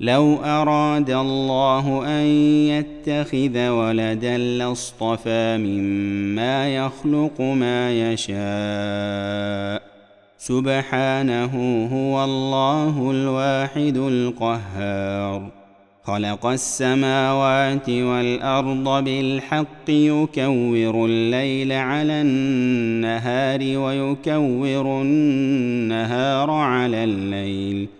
لو أراد الله أن يتخذ ولدا لاصطفى مما يخلق ما يشاء. سبحانه هو الله الواحد القهار. خلق السماوات والأرض بالحق يكور الليل على النهار ويكور النهار على الليل.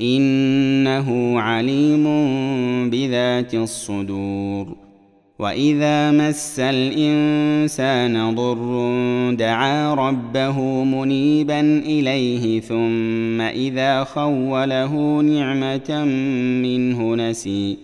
إنه عليم بذات الصدور. وإذا مس الإنسان ضر دعا ربه منيبا إليه ثم إذا خوله نعمة منه نسي.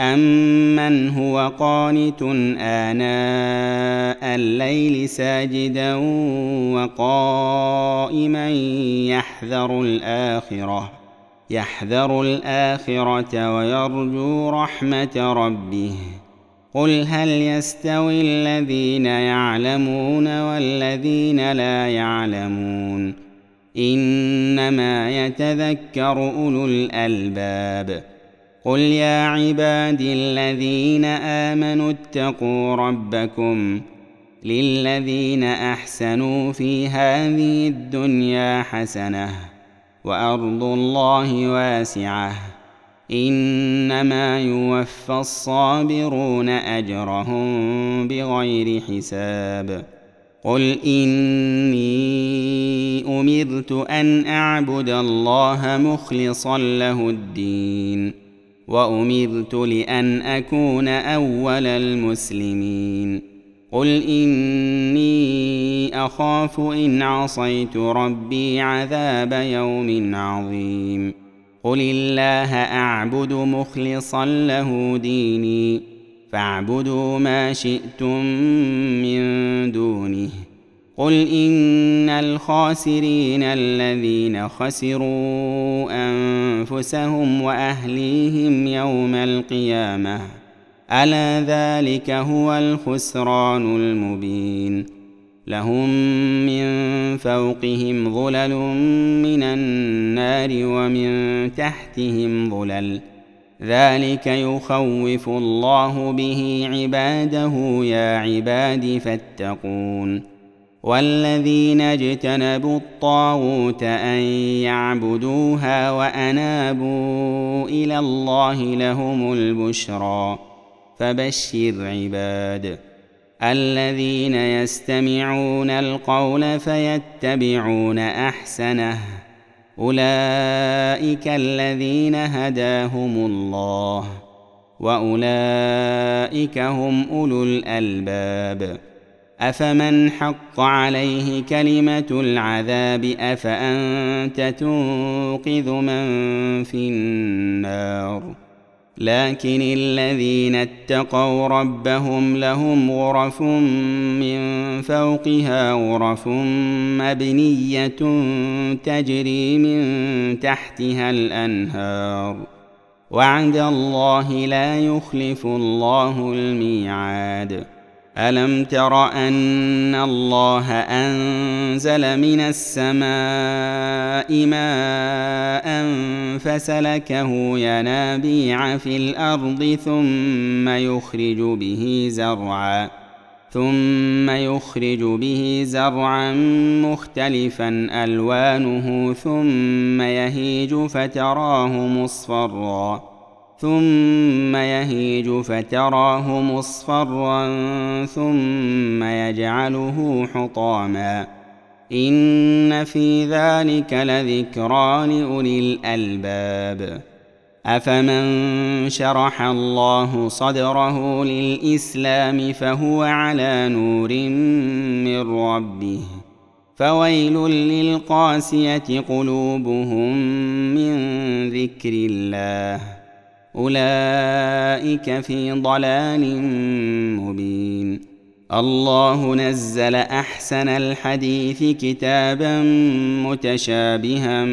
امن هو قانت اناء الليل ساجدا وقائما يحذر الاخره يحذر الاخره ويرجو رحمه ربه. قل هل يستوي الذين يعلمون والذين لا يعلمون؟ انما يتذكر اولو الالباب. قل يا عبادي الذين امنوا اتقوا ربكم للذين احسنوا في هذه الدنيا حسنه وارض الله واسعه انما يوفى الصابرون اجرهم بغير حساب قل اني امرت ان اعبد الله مخلصا له الدين وأمرت لأن أكون أول المسلمين. قل إني أخاف إن عصيت ربي عذاب يوم عظيم. قل الله أعبد مخلصا له ديني فاعبدوا ما شئتم من دونه. قل ان الخاسرين الذين خسروا انفسهم واهليهم يوم القيامه الا ذلك هو الخسران المبين لهم من فوقهم ظلل من النار ومن تحتهم ظلل ذلك يخوف الله به عباده يا عباد فاتقون والذين اجتنبوا الطاغوت أن يعبدوها وأنابوا إلى الله لهم البشرى. فبشر عباد الذين يستمعون القول فيتبعون أحسنه. أولئك الذين هداهم الله وأولئك هم أولو الألباب. افمن حق عليه كلمه العذاب افانت تنقذ من في النار لكن الذين اتقوا ربهم لهم غرف من فوقها غرف مبنيه تجري من تحتها الانهار وعد الله لا يخلف الله الميعاد ألم تر أن الله أنزل من السماء ماء فسلكه ينابيع في الأرض ثم يخرج به زرعا ثم يخرج به زرعا مختلفا ألوانه ثم يهيج فتراه مصفرا. ثم يهيج فتراه مصفرا ثم يجعله حطاما. إن في ذلك لذكرى لأولي الألباب. أفمن شرح الله صدره للإسلام فهو على نور من ربه. فويل للقاسية قلوبهم من ذكر الله. أولئك في ضلال مبين. الله نزل أحسن الحديث كتابا متشابها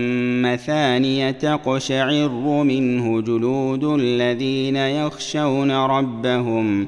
مثانية تقشعر منه جلود الذين يخشون ربهم.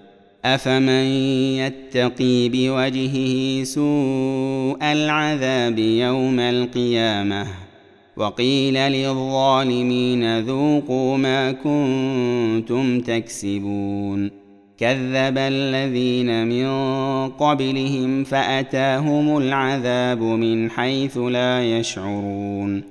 أفمن يتقي بوجهه سوء العذاب يوم القيامة وقيل للظالمين ذوقوا ما كنتم تكسبون كذب الذين من قبلهم فأتاهم العذاب من حيث لا يشعرون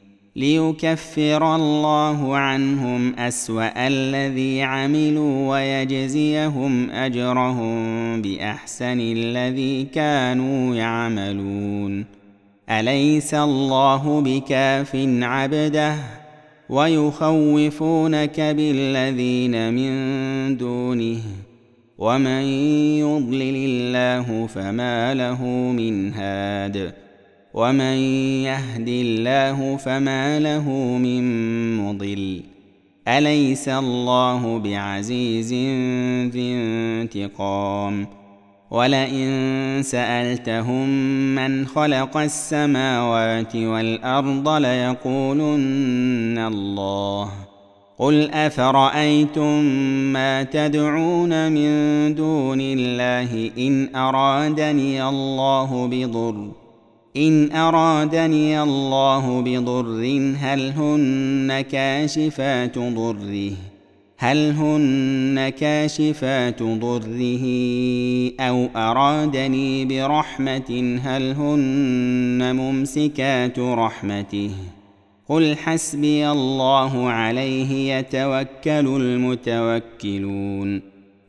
ليكفر الله عنهم أسوأ الذي عملوا ويجزيهم أجرهم بأحسن الذي كانوا يعملون. أليس الله بكاف عبده؟ ويخوفونك بالذين من دونه. ومن يضلل الله فما له من هاد. ومن يهد الله فما له من مضل. أليس الله بعزيز ذي انتقام؟ ولئن سألتهم من خلق السماوات والأرض ليقولن الله. قل أفرأيتم ما تدعون من دون الله إن أرادني الله بضر. إن أرادني الله بضر هل هن كاشفات ضره؟ هل هن كاشفات ضره؟ أو أرادني برحمة هل هن ممسكات رحمته؟ قل حسبي الله عليه يتوكل المتوكلون.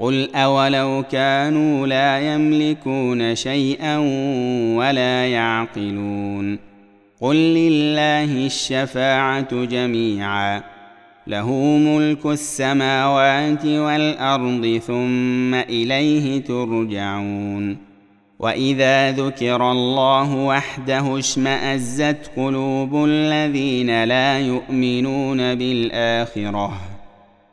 قل اولو كانوا لا يملكون شيئا ولا يعقلون قل لله الشفاعه جميعا له ملك السماوات والارض ثم اليه ترجعون واذا ذكر الله وحده اشمازت قلوب الذين لا يؤمنون بالاخره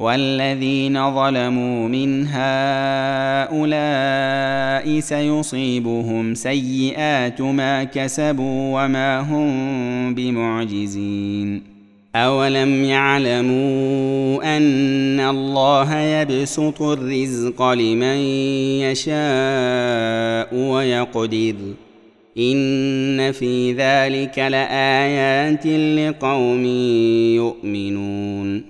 والذين ظلموا من هؤلاء سيصيبهم سيئات ما كسبوا وما هم بمعجزين. أولم يعلموا أن الله يبسط الرزق لمن يشاء ويقدر؟ إن في ذلك لآيات لقوم يؤمنون.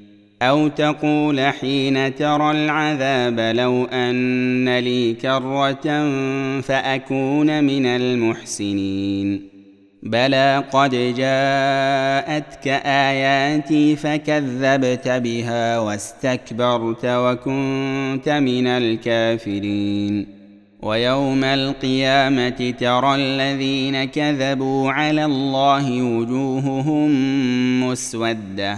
أو تقول حين ترى العذاب لو أن لي كرة فأكون من المحسنين. بلى قد جاءتك آياتي فكذبت بها واستكبرت وكنت من الكافرين. ويوم القيامة ترى الذين كذبوا على الله وجوههم مسودة.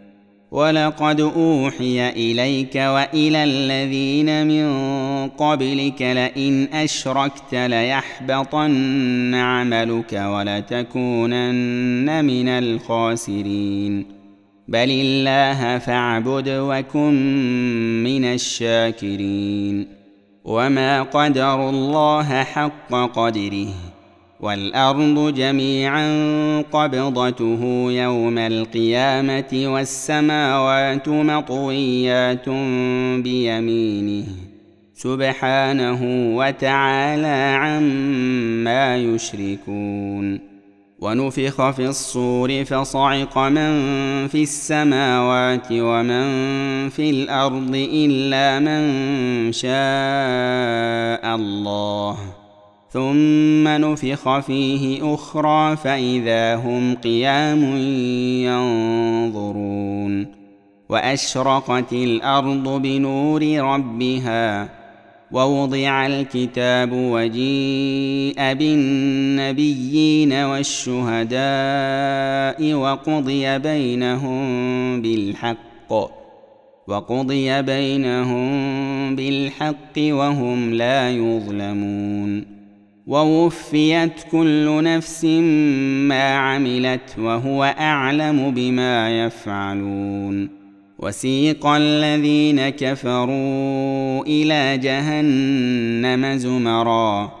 ولقد اوحي اليك والى الذين من قبلك لئن اشركت ليحبطن عملك ولتكونن من الخاسرين بل الله فاعبد وكن من الشاكرين وما قدروا الله حق قدره والأرض جميعا قبضته يوم القيامة والسماوات مطويات بيمينه سبحانه وتعالى عما يشركون ونفخ في الصور فصعق من في السماوات ومن في الأرض إلا من شاء الله ثم نفخ فيه أخرى فإذا هم قيام ينظرون وأشرقت الأرض بنور ربها ووضع الكتاب وجيء بالنبيين والشهداء وقضي بينهم بالحق وقضي بينهم بالحق وهم لا يظلمون ووفيت كل نفس ما عملت وهو أعلم بما يفعلون وسيق الذين كفروا إلى جهنم زمرا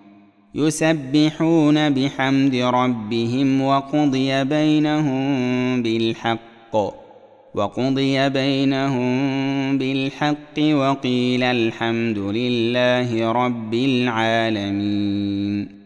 يسبحون بحمد ربهم وقضي بينهم بالحق وقضي بينهم بالحق وقيل الحمد لله رب العالمين.